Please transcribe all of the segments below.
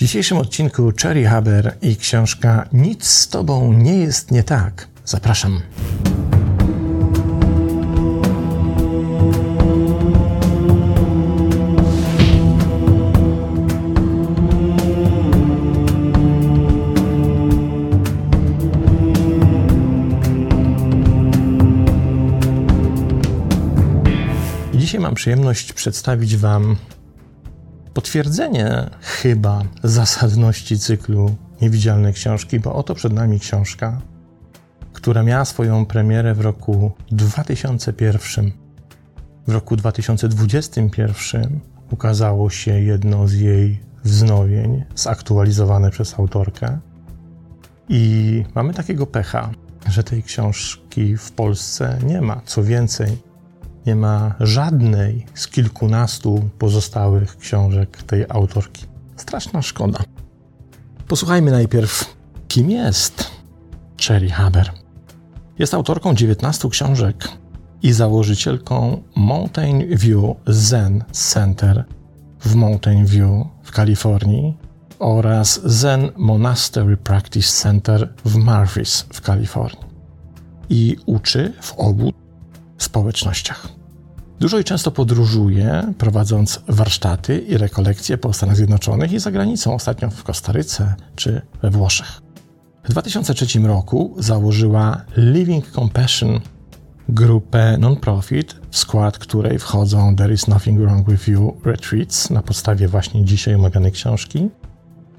W dzisiejszym odcinku Cherry Haber i książka Nic z Tobą nie jest nie tak. Zapraszam. Dzisiaj mam przyjemność przedstawić Wam potwierdzenie chyba zasadności cyklu Niewidzialne Książki, bo oto przed nami książka, która miała swoją premierę w roku 2001. W roku 2021 ukazało się jedno z jej wznowień, zaktualizowane przez autorkę. I mamy takiego pecha, że tej książki w Polsce nie ma. Co więcej, nie ma żadnej z kilkunastu pozostałych książek tej autorki. Straszna szkoda. Posłuchajmy najpierw, kim jest Cherry Haber. Jest autorką 19 książek i założycielką Mountain View Zen Center w Mountain View w Kalifornii oraz Zen Monastery Practice Center w Murphys w Kalifornii. I uczy w obu społecznościach. Dużo i często podróżuje, prowadząc warsztaty i rekolekcje po Stanach Zjednoczonych i za granicą, ostatnio w Kostaryce czy we Włoszech. W 2003 roku założyła Living Compassion, grupę non-profit, w skład której wchodzą There is Nothing Wrong with You Retreats na podstawie właśnie dzisiaj omawianej książki,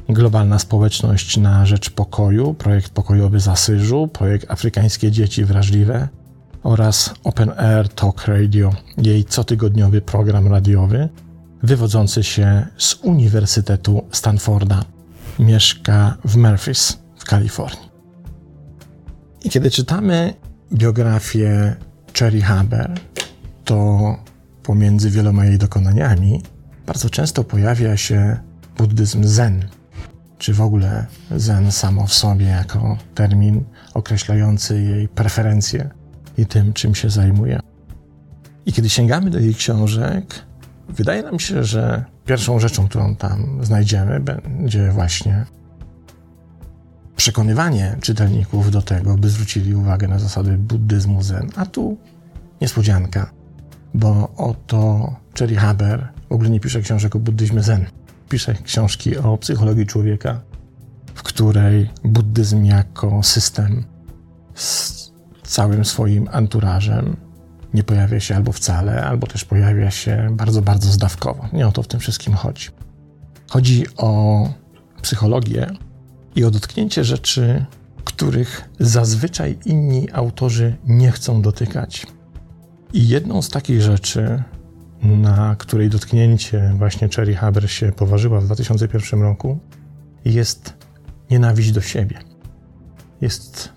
Globalna Społeczność na Rzecz Pokoju, projekt pokojowy z Asyżu, projekt Afrykańskie Dzieci Wrażliwe, oraz Open Air Talk Radio, jej cotygodniowy program radiowy, wywodzący się z Uniwersytetu Stanforda. Mieszka w Memphis w Kalifornii. I kiedy czytamy biografię Cherry Haber, to pomiędzy wieloma jej dokonaniami bardzo często pojawia się buddyzm zen, czy w ogóle zen samo w sobie jako termin określający jej preferencje i tym, czym się zajmuje. I kiedy sięgamy do jej książek, wydaje nam się, że pierwszą rzeczą, którą tam znajdziemy, będzie właśnie przekonywanie czytelników do tego, by zwrócili uwagę na zasady buddyzmu zen. A tu niespodzianka, bo oto Cherry Haber w ogóle nie pisze książek o buddyzmie zen. Pisze książki o psychologii człowieka, w której buddyzm jako system całym swoim anturażem nie pojawia się albo wcale, albo też pojawia się bardzo, bardzo zdawkowo. Nie o to w tym wszystkim chodzi. Chodzi o psychologię i o dotknięcie rzeczy, których zazwyczaj inni autorzy nie chcą dotykać. I jedną z takich rzeczy, na której dotknięcie właśnie Cherry Haber się poważyła w 2001 roku, jest nienawiść do siebie. Jest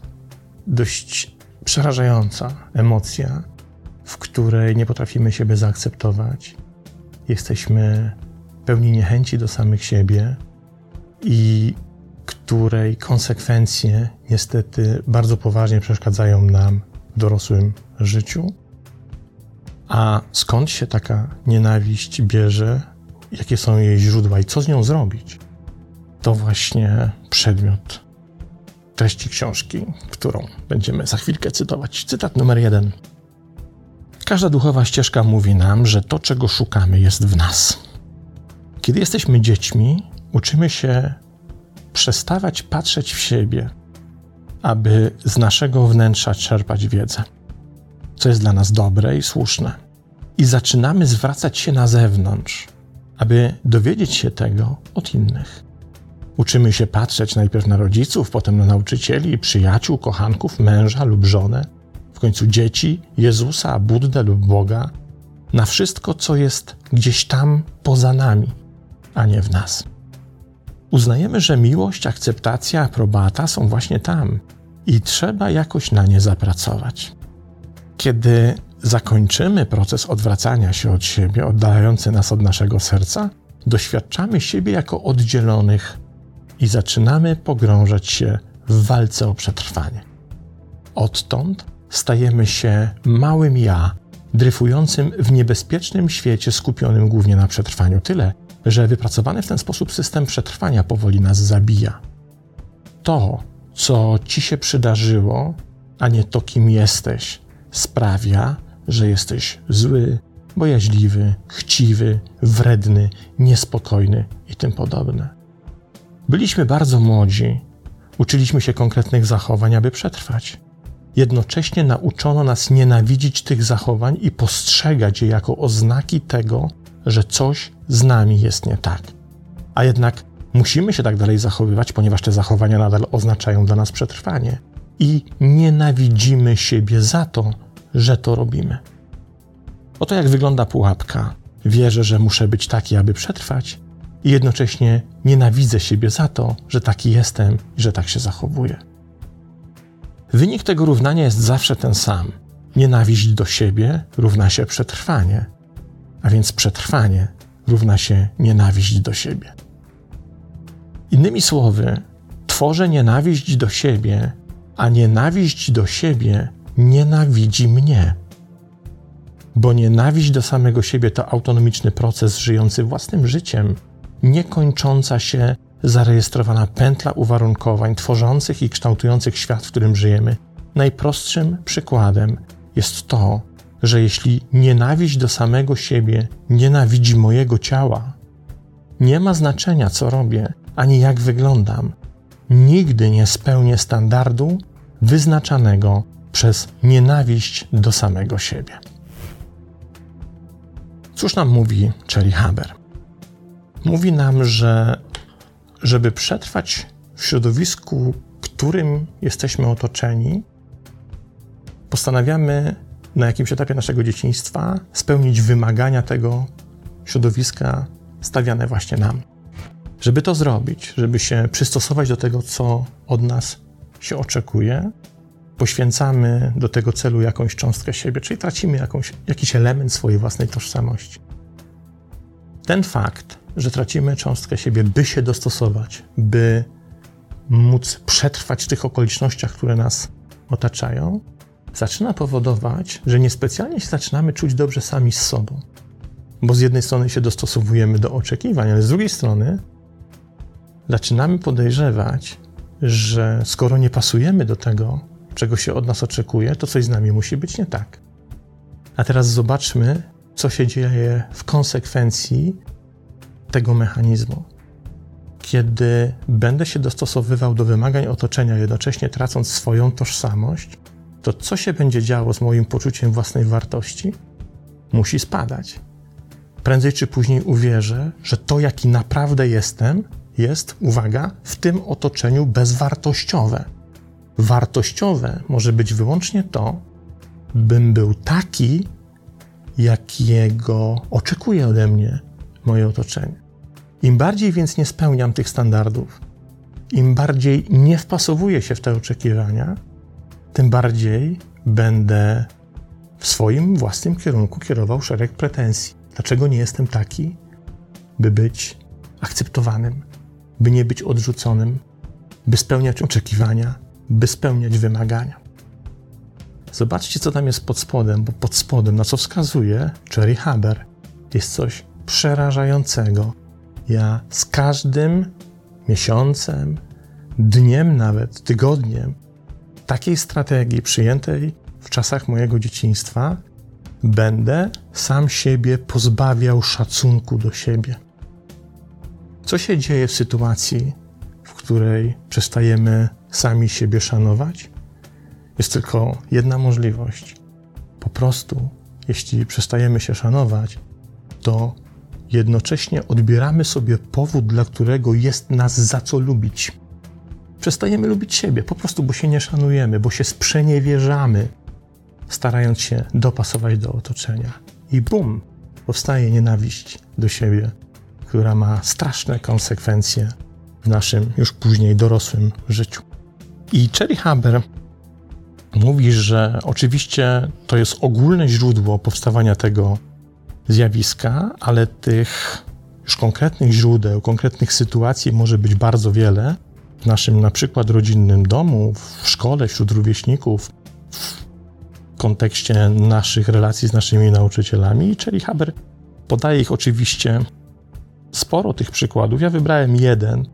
dość przerażająca emocja, w której nie potrafimy siebie zaakceptować. Jesteśmy pełni niechęci do samych siebie i której konsekwencje niestety bardzo poważnie przeszkadzają nam w dorosłym życiu. A skąd się taka nienawiść bierze? Jakie są jej źródła i co z nią zrobić? To właśnie przedmiot treści książki, którą będziemy za chwilkę cytować. Cytat numer jeden. Każda duchowa ścieżka mówi nam, że to, czego szukamy, jest w nas. Kiedy jesteśmy dziećmi, uczymy się przestawać patrzeć w siebie, aby z naszego wnętrza czerpać wiedzę, co jest dla nas dobre i słuszne. I zaczynamy zwracać się na zewnątrz, aby dowiedzieć się tego od innych. Uczymy się patrzeć najpierw na rodziców, potem na nauczycieli, przyjaciół, kochanków, męża lub żonę, w końcu dzieci, Jezusa, Buddę lub Boga, na wszystko, co jest gdzieś tam poza nami, a nie w nas. Uznajemy, że miłość, akceptacja, aprobata są właśnie tam i trzeba jakoś na nie zapracować. Kiedy zakończymy proces odwracania się od siebie, oddalający nas od naszego serca, doświadczamy siebie jako oddzielonych i zaczynamy pogrążać się w walce o przetrwanie. Odtąd stajemy się małym ja, dryfującym w niebezpiecznym świecie skupionym głównie na przetrwaniu. Tyle, że wypracowany w ten sposób system przetrwania powoli nas zabija. To, co ci się przydarzyło, a nie to, kim jesteś, sprawia, że jesteś zły, bojaźliwy, chciwy, wredny, niespokojny i tym podobne. Byliśmy bardzo młodzi, uczyliśmy się konkretnych zachowań, aby przetrwać. Jednocześnie nauczono nas nienawidzić tych zachowań i postrzegać je jako oznaki tego, że coś z nami jest nie tak. A jednak musimy się tak dalej zachowywać, ponieważ te zachowania nadal oznaczają dla nas przetrwanie. I nienawidzimy siebie za to, że to robimy. Oto jak wygląda pułapka. Wierzę, że muszę być taki, aby przetrwać, i jednocześnie nienawidzę siebie za to, że taki jestem i że tak się zachowuję. Wynik tego równania jest zawsze ten sam. Nienawiść do siebie równa się przetrwanie, a więc przetrwanie równa się nienawiść do siebie. Innymi słowy, tworzę nienawiść do siebie, a nienawiść do siebie nienawidzi mnie. Bo nienawiść do samego siebie to autonomiczny proces żyjący własnym życiem, niekończąca się zarejestrowana pętla uwarunkowań tworzących i kształtujących świat, w którym żyjemy. Najprostszym przykładem jest to, że jeśli nienawiść do samego siebie nienawidzi mojego ciała, nie ma znaczenia, co robię, ani jak wyglądam. Nigdy nie spełnię standardu wyznaczanego przez nienawiść do samego siebie. Cóż nam mówi Cherry Haber? Mówi nam, że żeby przetrwać w środowisku, którym jesteśmy otoczeni, postanawiamy na jakimś etapie naszego dzieciństwa spełnić wymagania tego środowiska stawiane właśnie nam. Żeby to zrobić, żeby się przystosować do tego, co od nas się oczekuje, poświęcamy do tego celu jakąś cząstkę siebie, czyli tracimy jakąś, jakiś element swojej własnej tożsamości. Ten fakt, że tracimy cząstkę siebie, by się dostosować, by móc przetrwać w tych okolicznościach, które nas otaczają, zaczyna powodować, że niespecjalnie się zaczynamy czuć dobrze sami z sobą. Bo z jednej strony się dostosowujemy do oczekiwań, ale z drugiej strony zaczynamy podejrzewać, że skoro nie pasujemy do tego, czego się od nas oczekuje, to coś z nami musi być nie tak. A teraz zobaczmy, co się dzieje w konsekwencji tego mechanizmu. Kiedy będę się dostosowywał do wymagań otoczenia, jednocześnie tracąc swoją tożsamość, to co się będzie działo z moim poczuciem własnej wartości? Musi spadać. Prędzej czy później uwierzę, że to, jaki naprawdę jestem, jest, uwaga, w tym otoczeniu bezwartościowe. Wartościowe może być wyłącznie to, bym był taki, jakiego oczekuje ode mnie moje otoczenie. Im bardziej więc nie spełniam tych standardów, im bardziej nie wpasowuję się w te oczekiwania, tym bardziej będę w swoim własnym kierunku kierował szereg pretensji. Dlaczego nie jestem taki, by być akceptowanym, by nie być odrzuconym, by spełniać oczekiwania, by spełniać wymagania? Zobaczcie, co tam jest pod spodem, bo pod spodem, na co wskazuje Cherry Haber, jest coś przerażającego. Ja z każdym miesiącem, dniem nawet, tygodniem takiej strategii przyjętej w czasach mojego dzieciństwa będę sam siebie pozbawiał szacunku do siebie. Co się dzieje w sytuacji, w której przestajemy sami siebie szanować? Jest tylko jedna możliwość. Po prostu, jeśli przestajemy się szanować, to jednocześnie odbieramy sobie powód, dla którego jest nas za co lubić. Przestajemy lubić siebie, po prostu, bo się nie szanujemy, bo się sprzeniewierzamy, starając się dopasować do otoczenia. I bum, powstaje nienawiść do siebie, która ma straszne konsekwencje w naszym już później dorosłym życiu. I Cherry Haber mówi, że oczywiście to jest ogólne źródło powstawania tego zjawiska, ale tych już konkretnych źródeł, konkretnych sytuacji może być bardzo wiele. W naszym na przykład rodzinnym domu, w szkole, wśród rówieśników, w kontekście naszych relacji z naszymi nauczycielami. Czyli Haber podaje ich oczywiście sporo tych przykładów. Ja wybrałem jeden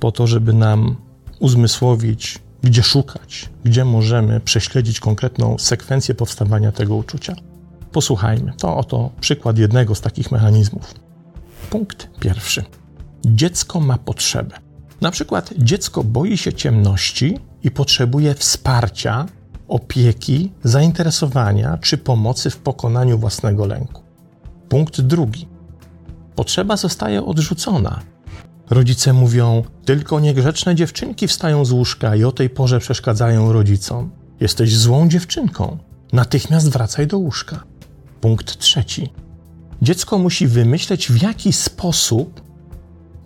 po to, żeby nam uzmysłowić, gdzie szukać, gdzie możemy prześledzić konkretną sekwencję powstawania tego uczucia. Posłuchajmy. To oto przykład jednego z takich mechanizmów. Punkt pierwszy. Dziecko ma potrzebę. Na przykład dziecko boi się ciemności i potrzebuje wsparcia, opieki, zainteresowania czy pomocy w pokonaniu własnego lęku. Punkt drugi. Potrzeba zostaje odrzucona. Rodzice mówią: Tylko niegrzeczne dziewczynki wstają z łóżka i o tej porze przeszkadzają rodzicom. Jesteś złą dziewczynką. Natychmiast wracaj do łóżka. Punkt trzeci. Dziecko musi wymyśleć, w jaki sposób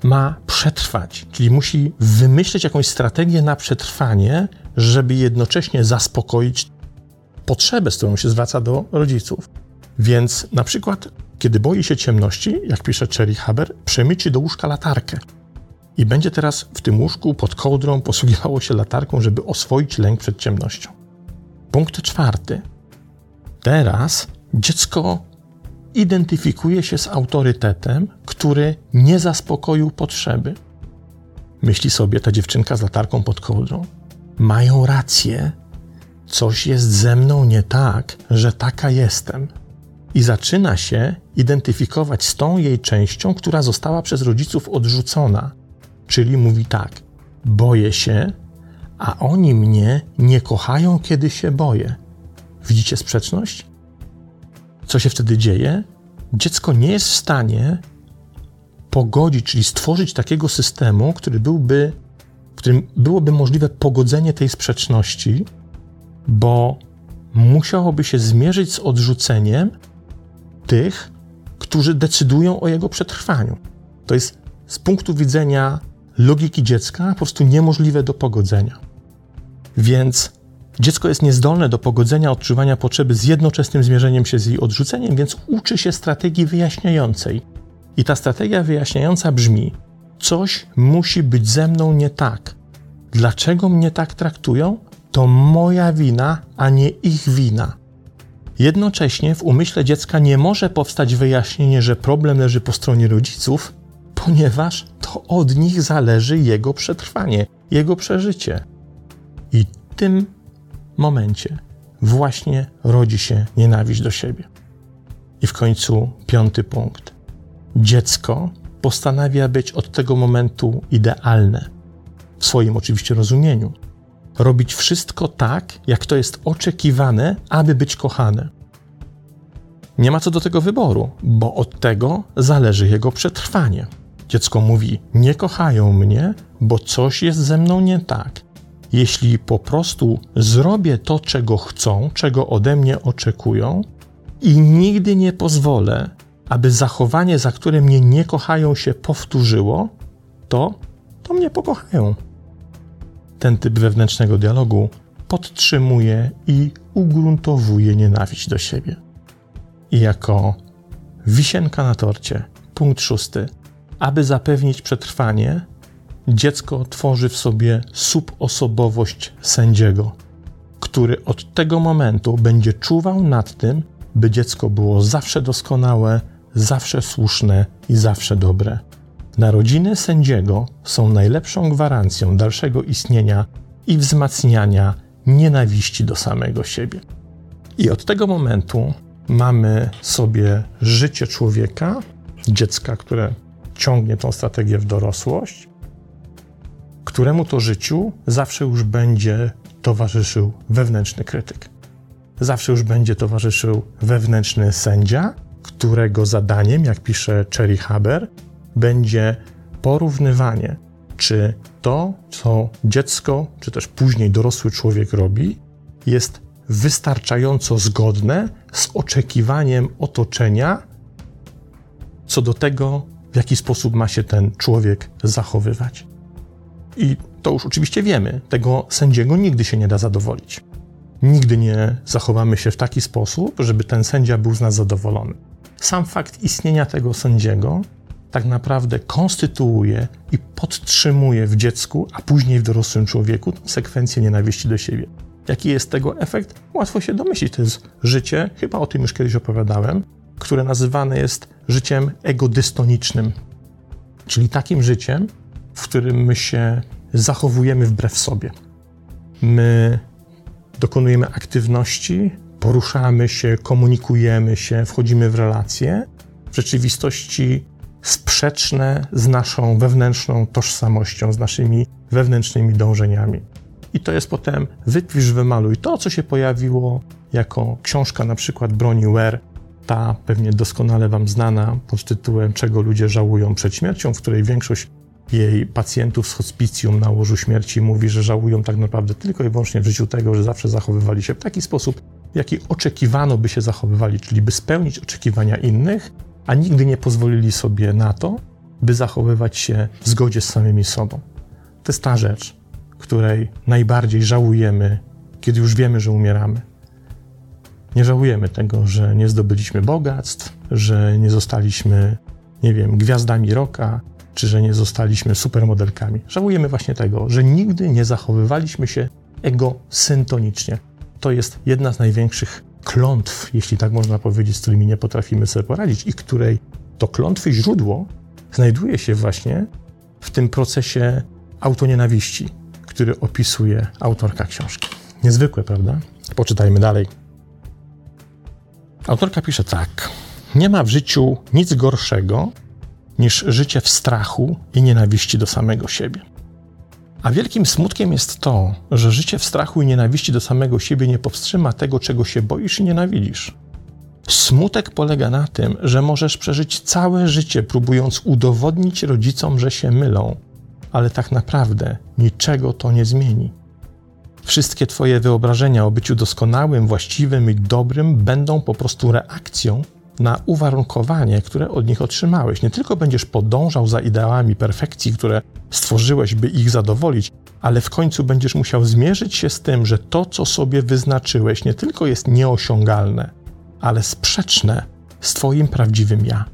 ma przetrwać, czyli musi wymyśleć jakąś strategię na przetrwanie, żeby jednocześnie zaspokoić potrzebę, z którą się zwraca do rodziców. Więc na przykład, kiedy boi się ciemności, jak pisze Cherry Haber, przemyci do łóżka latarkę. I będzie teraz w tym łóżku pod kołdrą posługiwało się latarką, żeby oswoić lęk przed ciemnością. Punkt czwarty. Teraz dziecko identyfikuje się z autorytetem, który nie zaspokoił potrzeby. Myśli sobie ta dziewczynka z latarką pod kołdrą. Mają rację. Coś jest ze mną nie tak, że taka jestem. I zaczyna się identyfikować z tą jej częścią, która została przez rodziców odrzucona. Czyli mówi tak: boję się, a oni mnie nie kochają, kiedy się boję. Widzicie sprzeczność? Co się wtedy dzieje? Dziecko nie jest w stanie pogodzić, czyli stworzyć takiego systemu, który byłby, w którym byłoby możliwe pogodzenie tej sprzeczności, bo musiałoby się zmierzyć z odrzuceniem tych, którzy decydują o jego przetrwaniu. To jest z punktu widzenia logiki dziecka po prostu niemożliwe do pogodzenia. Więc Dziecko jest niezdolne do pogodzenia odczuwania potrzeby z jednoczesnym zmierzeniem się z jej odrzuceniem, więc uczy się strategii wyjaśniającej. I ta strategia wyjaśniająca brzmi: Coś musi być ze mną nie tak. Dlaczego mnie tak traktują? To moja wina, a nie ich wina. Jednocześnie w umyśle dziecka nie może powstać wyjaśnienie, że problem leży po stronie rodziców, ponieważ to od nich zależy jego przetrwanie, jego przeżycie. I tym momencie właśnie rodzi się nienawiść do siebie. I w końcu piąty punkt. Dziecko postanawia być od tego momentu idealne, w swoim oczywiście rozumieniu. Robić wszystko tak, jak to jest oczekiwane, aby być kochane. Nie ma co do tego wyboru, bo od tego zależy jego przetrwanie. Dziecko mówi: Nie kochają mnie, bo coś jest ze mną nie tak jeśli po prostu zrobię to, czego chcą, czego ode mnie oczekują, i nigdy nie pozwolę, aby zachowanie, za które mnie nie kochają, się powtórzyło, to, to mnie pokochają. Ten typ wewnętrznego dialogu podtrzymuje i ugruntowuje nienawiść do siebie. I jako wisienka na torcie, punkt szósty, aby zapewnić przetrwanie, dziecko tworzy w sobie subosobowość sędziego, który od tego momentu będzie czuwał nad tym, by dziecko było zawsze doskonałe, zawsze słuszne i zawsze dobre. Narodziny sędziego są najlepszą gwarancją dalszego istnienia i wzmacniania nienawiści do samego siebie. I od tego momentu mamy sobie życie człowieka, dziecka, które ciągnie tą strategię w dorosłość, któremu to życiu zawsze już będzie towarzyszył wewnętrzny krytyk. Zawsze już będzie towarzyszył wewnętrzny sędzia, którego zadaniem, jak pisze Cherry Haber, będzie porównywanie, czy to, co dziecko, czy też później dorosły człowiek robi, jest wystarczająco zgodne z oczekiwaniem otoczenia co do tego, w jaki sposób ma się ten człowiek zachowywać. I to już oczywiście wiemy, tego sędziego nigdy się nie da zadowolić. Nigdy nie zachowamy się w taki sposób, żeby ten sędzia był z nas zadowolony. Sam fakt istnienia tego sędziego tak naprawdę konstytuuje i podtrzymuje w dziecku, a później w dorosłym człowieku sekwencję nienawiści do siebie. Jaki jest tego efekt? Łatwo się domyślić. To jest życie, chyba o tym już kiedyś opowiadałem, które nazywane jest życiem egodystonicznym. czyli takim życiem, w którym my się zachowujemy wbrew sobie. My dokonujemy aktywności, poruszamy się, komunikujemy się, wchodzimy w relacje, w rzeczywistości sprzeczne z naszą wewnętrzną tożsamością, z naszymi wewnętrznymi dążeniami. I to jest potem wypisz, wymaluj. To, co się pojawiło jako książka na przykład Broni Ware, ta pewnie doskonale Wam znana pod tytułem Czego ludzie żałują przed śmiercią, w której większość jej pacjentów z hospicjum na łożu śmierci mówi, że żałują tak naprawdę tylko i wyłącznie w życiu tego, że zawsze zachowywali się w taki sposób, jaki oczekiwano by się zachowywali, czyli by spełnić oczekiwania innych, a nigdy nie pozwolili sobie na to, by zachowywać się w zgodzie z samymi sobą. To jest ta rzecz, której najbardziej żałujemy, kiedy już wiemy, że umieramy. Nie żałujemy tego, że nie zdobyliśmy bogactw, że nie zostaliśmy, nie wiem, gwiazdami roka, czy że nie zostaliśmy supermodelkami. Żałujemy właśnie tego, że nigdy nie zachowywaliśmy się egosyntonicznie. To jest jedna z największych klątw, jeśli tak można powiedzieć, z którymi nie potrafimy sobie poradzić i której to klątwy źródło znajduje się właśnie w tym procesie autonienawiści, który opisuje autorka książki. Niezwykłe, prawda? Poczytajmy dalej. Autorka pisze tak. Nie ma w życiu nic gorszego niż życie w strachu i nienawiści do samego siebie. A wielkim smutkiem jest to, że życie w strachu i nienawiści do samego siebie nie powstrzyma tego, czego się boisz i nienawidzisz. Smutek polega na tym, że możesz przeżyć całe życie, próbując udowodnić rodzicom, że się mylą, ale tak naprawdę niczego to nie zmieni. Wszystkie Twoje wyobrażenia o byciu doskonałym, właściwym i dobrym będą po prostu reakcją na uwarunkowanie, które od nich otrzymałeś. Nie tylko będziesz podążał za ideałami perfekcji, które stworzyłeś, by ich zadowolić, ale w końcu będziesz musiał zmierzyć się z tym, że to, co sobie wyznaczyłeś, nie tylko jest nieosiągalne, ale sprzeczne z Twoim prawdziwym ja.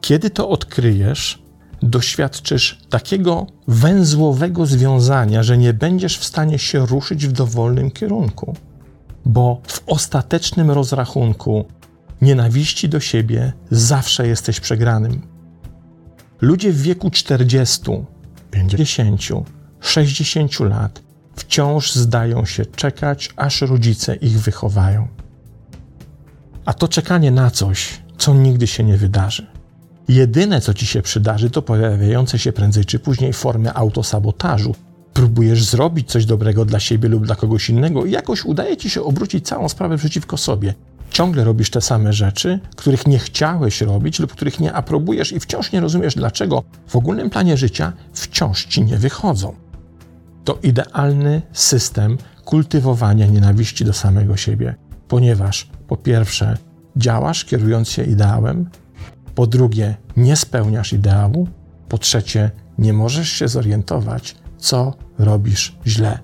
Kiedy to odkryjesz, doświadczysz takiego węzłowego związania, że nie będziesz w stanie się ruszyć w dowolnym kierunku, bo w ostatecznym rozrachunku nienawiści do siebie zawsze jesteś przegranym. Ludzie w wieku 40, 50, 60 lat wciąż zdają się czekać, aż rodzice ich wychowają. A to czekanie na coś, co nigdy się nie wydarzy. Jedyne, co ci się przydarzy, to pojawiające się prędzej czy później formy autosabotażu. Próbujesz zrobić coś dobrego dla siebie lub dla kogoś innego i jakoś udaje ci się obrócić całą sprawę przeciwko sobie. Ciągle robisz te same rzeczy, których nie chciałeś robić lub których nie aprobujesz i wciąż nie rozumiesz, dlaczego w ogólnym planie życia wciąż ci nie wychodzą. To idealny system kultywowania nienawiści do samego siebie, ponieważ po pierwsze działasz kierując się ideałem, po drugie, nie spełniasz ideału. Po trzecie, nie możesz się zorientować, co robisz źle.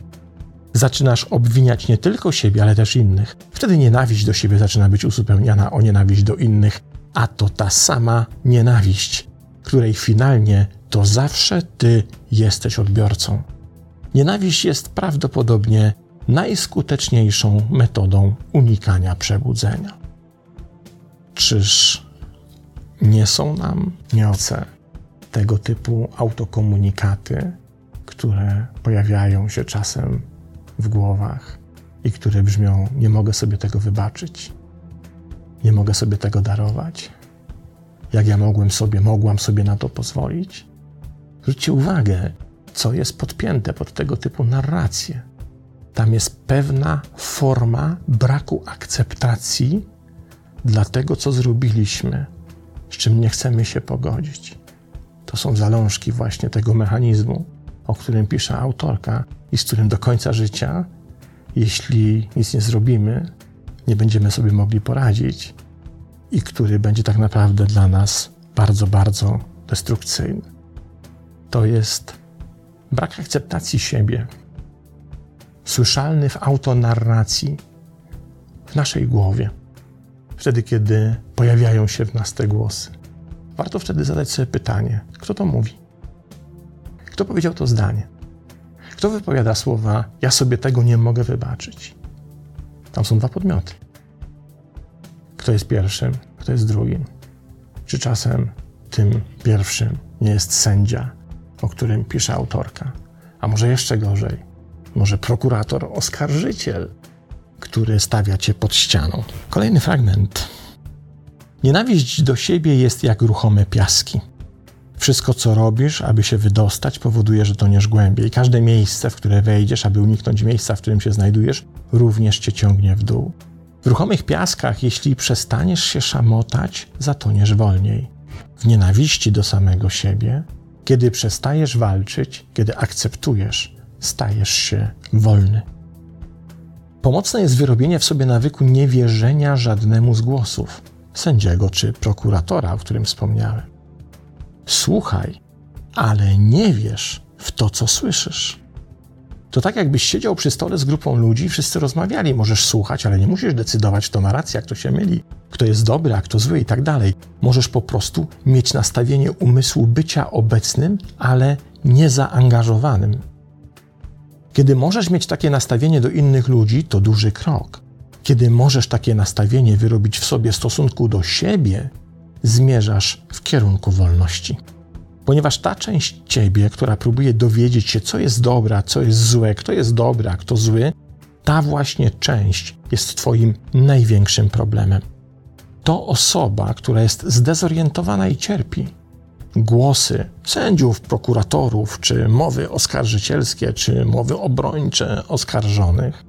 Zaczynasz obwiniać nie tylko siebie, ale też innych. Wtedy nienawiść do siebie zaczyna być uzupełniana o nienawiść do innych, a to ta sama nienawiść, której finalnie to zawsze ty jesteś odbiorcą. Nienawiść jest prawdopodobnie najskuteczniejszą metodą unikania przebudzenia. Czyż nie są nam nioce tego typu autokomunikaty, które pojawiają się czasem w głowach i które brzmią: Nie mogę sobie tego wybaczyć, nie mogę sobie tego darować. Jak ja mogłem sobie, mogłam sobie na to pozwolić? Zwróćcie uwagę, co jest podpięte pod tego typu narracje. Tam jest pewna forma braku akceptacji dla tego, co zrobiliśmy, z czym nie chcemy się pogodzić. To są zalążki właśnie tego mechanizmu, o którym pisze autorka i z którym do końca życia, jeśli nic nie zrobimy, nie będziemy sobie mogli poradzić i który będzie tak naprawdę dla nas bardzo, bardzo destrukcyjny. To jest brak akceptacji siebie, słyszalny w autonarracji w naszej głowie wtedy, kiedy pojawiają się w nas te głosy. Warto wtedy zadać sobie pytanie: kto to mówi? Kto powiedział to zdanie? Kto wypowiada słowa: Ja sobie tego nie mogę wybaczyć? Tam są dwa podmioty. Kto jest pierwszym, kto jest drugim? Czy czasem tym pierwszym nie jest sędzia, o którym pisze autorka, a może jeszcze gorzej, może prokurator, oskarżyciel, który stawia cię pod ścianą. Kolejny fragment. Nienawiść do siebie jest jak ruchome piaski. Wszystko, co robisz, aby się wydostać, powoduje, że toniesz głębiej. Każde miejsce, w które wejdziesz, aby uniknąć miejsca, w którym się znajdujesz, również cię ciągnie w dół. W ruchomych piaskach, jeśli przestaniesz się szamotać, zatoniesz wolniej. W nienawiści do samego siebie, kiedy przestajesz walczyć, kiedy akceptujesz, stajesz się wolny. Pomocne jest wyrobienie w sobie nawyku niewierzenia żadnemu z głosów sędziego czy prokuratora, o którym wspomniałem. Słuchaj, ale nie wiesz w to, co słyszysz. To tak, jakbyś siedział przy stole z grupą ludzi, wszyscy rozmawiali. Możesz słuchać, ale nie musisz decydować, kto ma rację, kto się myli, kto jest dobry, a kto zły i tak dalej. Możesz po prostu mieć nastawienie umysłu bycia obecnym, ale niezaangażowanym. Kiedy możesz mieć takie nastawienie do innych ludzi, to duży krok. Kiedy możesz takie nastawienie wyrobić w sobie w stosunku do siebie, zmierzasz w kierunku wolności. Ponieważ ta część ciebie, która próbuje dowiedzieć się, co jest dobre, a co jest złe, kto jest dobry, a kto zły, ta właśnie część jest Twoim największym problemem. To osoba, która jest zdezorientowana i cierpi. Głosy sędziów, prokuratorów, czy mowy oskarżycielskie, czy mowy obrończe oskarżonych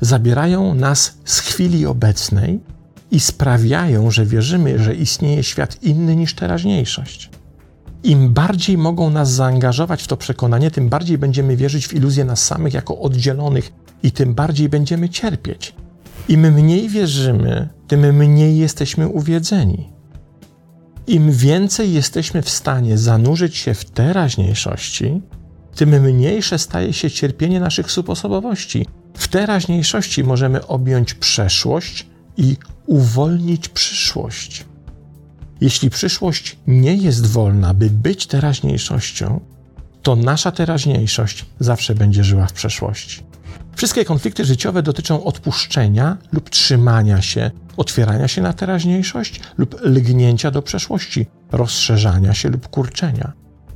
zabierają nas z chwili obecnej i sprawiają, że wierzymy, że istnieje świat inny niż teraźniejszość. Im bardziej mogą nas zaangażować w to przekonanie, tym bardziej będziemy wierzyć w iluzję nas samych jako oddzielonych i tym bardziej będziemy cierpieć. Im mniej wierzymy, tym mniej jesteśmy uwiedzeni. Im więcej jesteśmy w stanie zanurzyć się w teraźniejszości, tym mniejsze staje się cierpienie naszych subosobowości. W teraźniejszości możemy objąć przeszłość i uwolnić przyszłość. Jeśli przyszłość nie jest wolna, by być teraźniejszością, to nasza teraźniejszość zawsze będzie żyła w przeszłości. Wszystkie konflikty życiowe dotyczą odpuszczenia lub trzymania się, otwierania się na teraźniejszość lub lgnięcia do przeszłości, rozszerzania się lub kurczenia.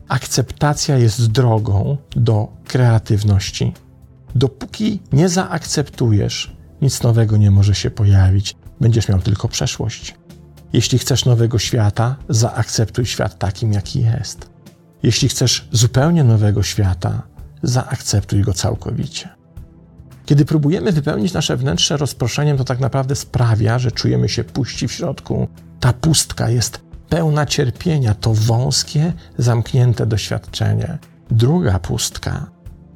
Akceptacja jest drogą do kreatywności. Dopóki nie zaakceptujesz, nic nowego nie może się pojawić, będziesz miał tylko przeszłość. Jeśli chcesz nowego świata, zaakceptuj świat takim, jaki jest. Jeśli chcesz zupełnie nowego świata, zaakceptuj go całkowicie. Kiedy próbujemy wypełnić nasze wnętrze rozproszeniem, to tak naprawdę sprawia, że czujemy się puści w środku. Ta pustka jest pełna cierpienia, to wąskie, zamknięte doświadczenie. Druga pustka,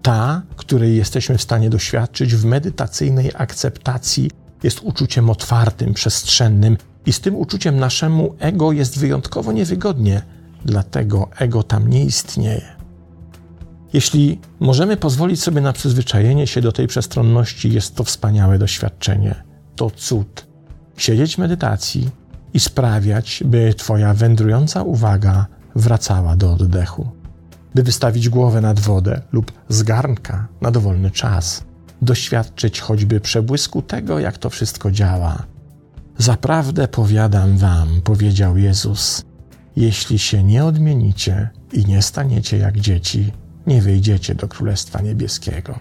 ta, której jesteśmy w stanie doświadczyć w medytacyjnej akceptacji, jest uczuciem otwartym, przestrzennym, i z tym uczuciem naszemu ego jest wyjątkowo niewygodnie, dlatego ego tam nie istnieje. Jeśli możemy pozwolić sobie na przyzwyczajenie się do tej przestronności, jest to wspaniałe doświadczenie. To cud. Siedzieć w medytacji i sprawiać, by Twoja wędrująca uwaga wracała do oddechu. By wystawić głowę nad wodę lub z garnka na dowolny czas. Doświadczyć choćby przebłysku tego, jak to wszystko działa Zaprawdę powiadam wam, powiedział Jezus, jeśli się nie odmienicie i nie staniecie jak dzieci, nie wyjdziecie do Królestwa Niebieskiego.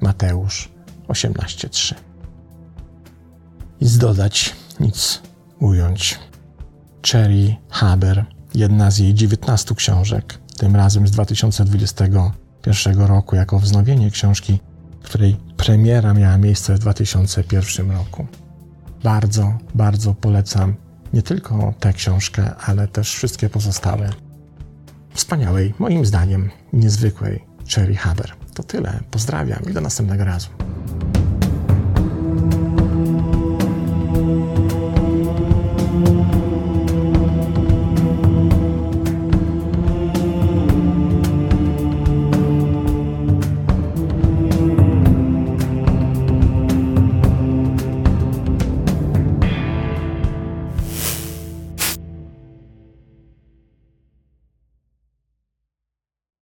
Mateusz 18:3. Nic dodać, nic ująć. Cherry Haber, jedna z jej 19 książek, tym razem z 2021 roku, jako wznowienie książki, której premiera miała miejsce w 2001 roku. Bardzo, bardzo polecam nie tylko tę książkę, ale też wszystkie pozostałe. Wspaniałej, moim zdaniem, niezwykłej Cherry Haber. To tyle. Pozdrawiam i do następnego razu.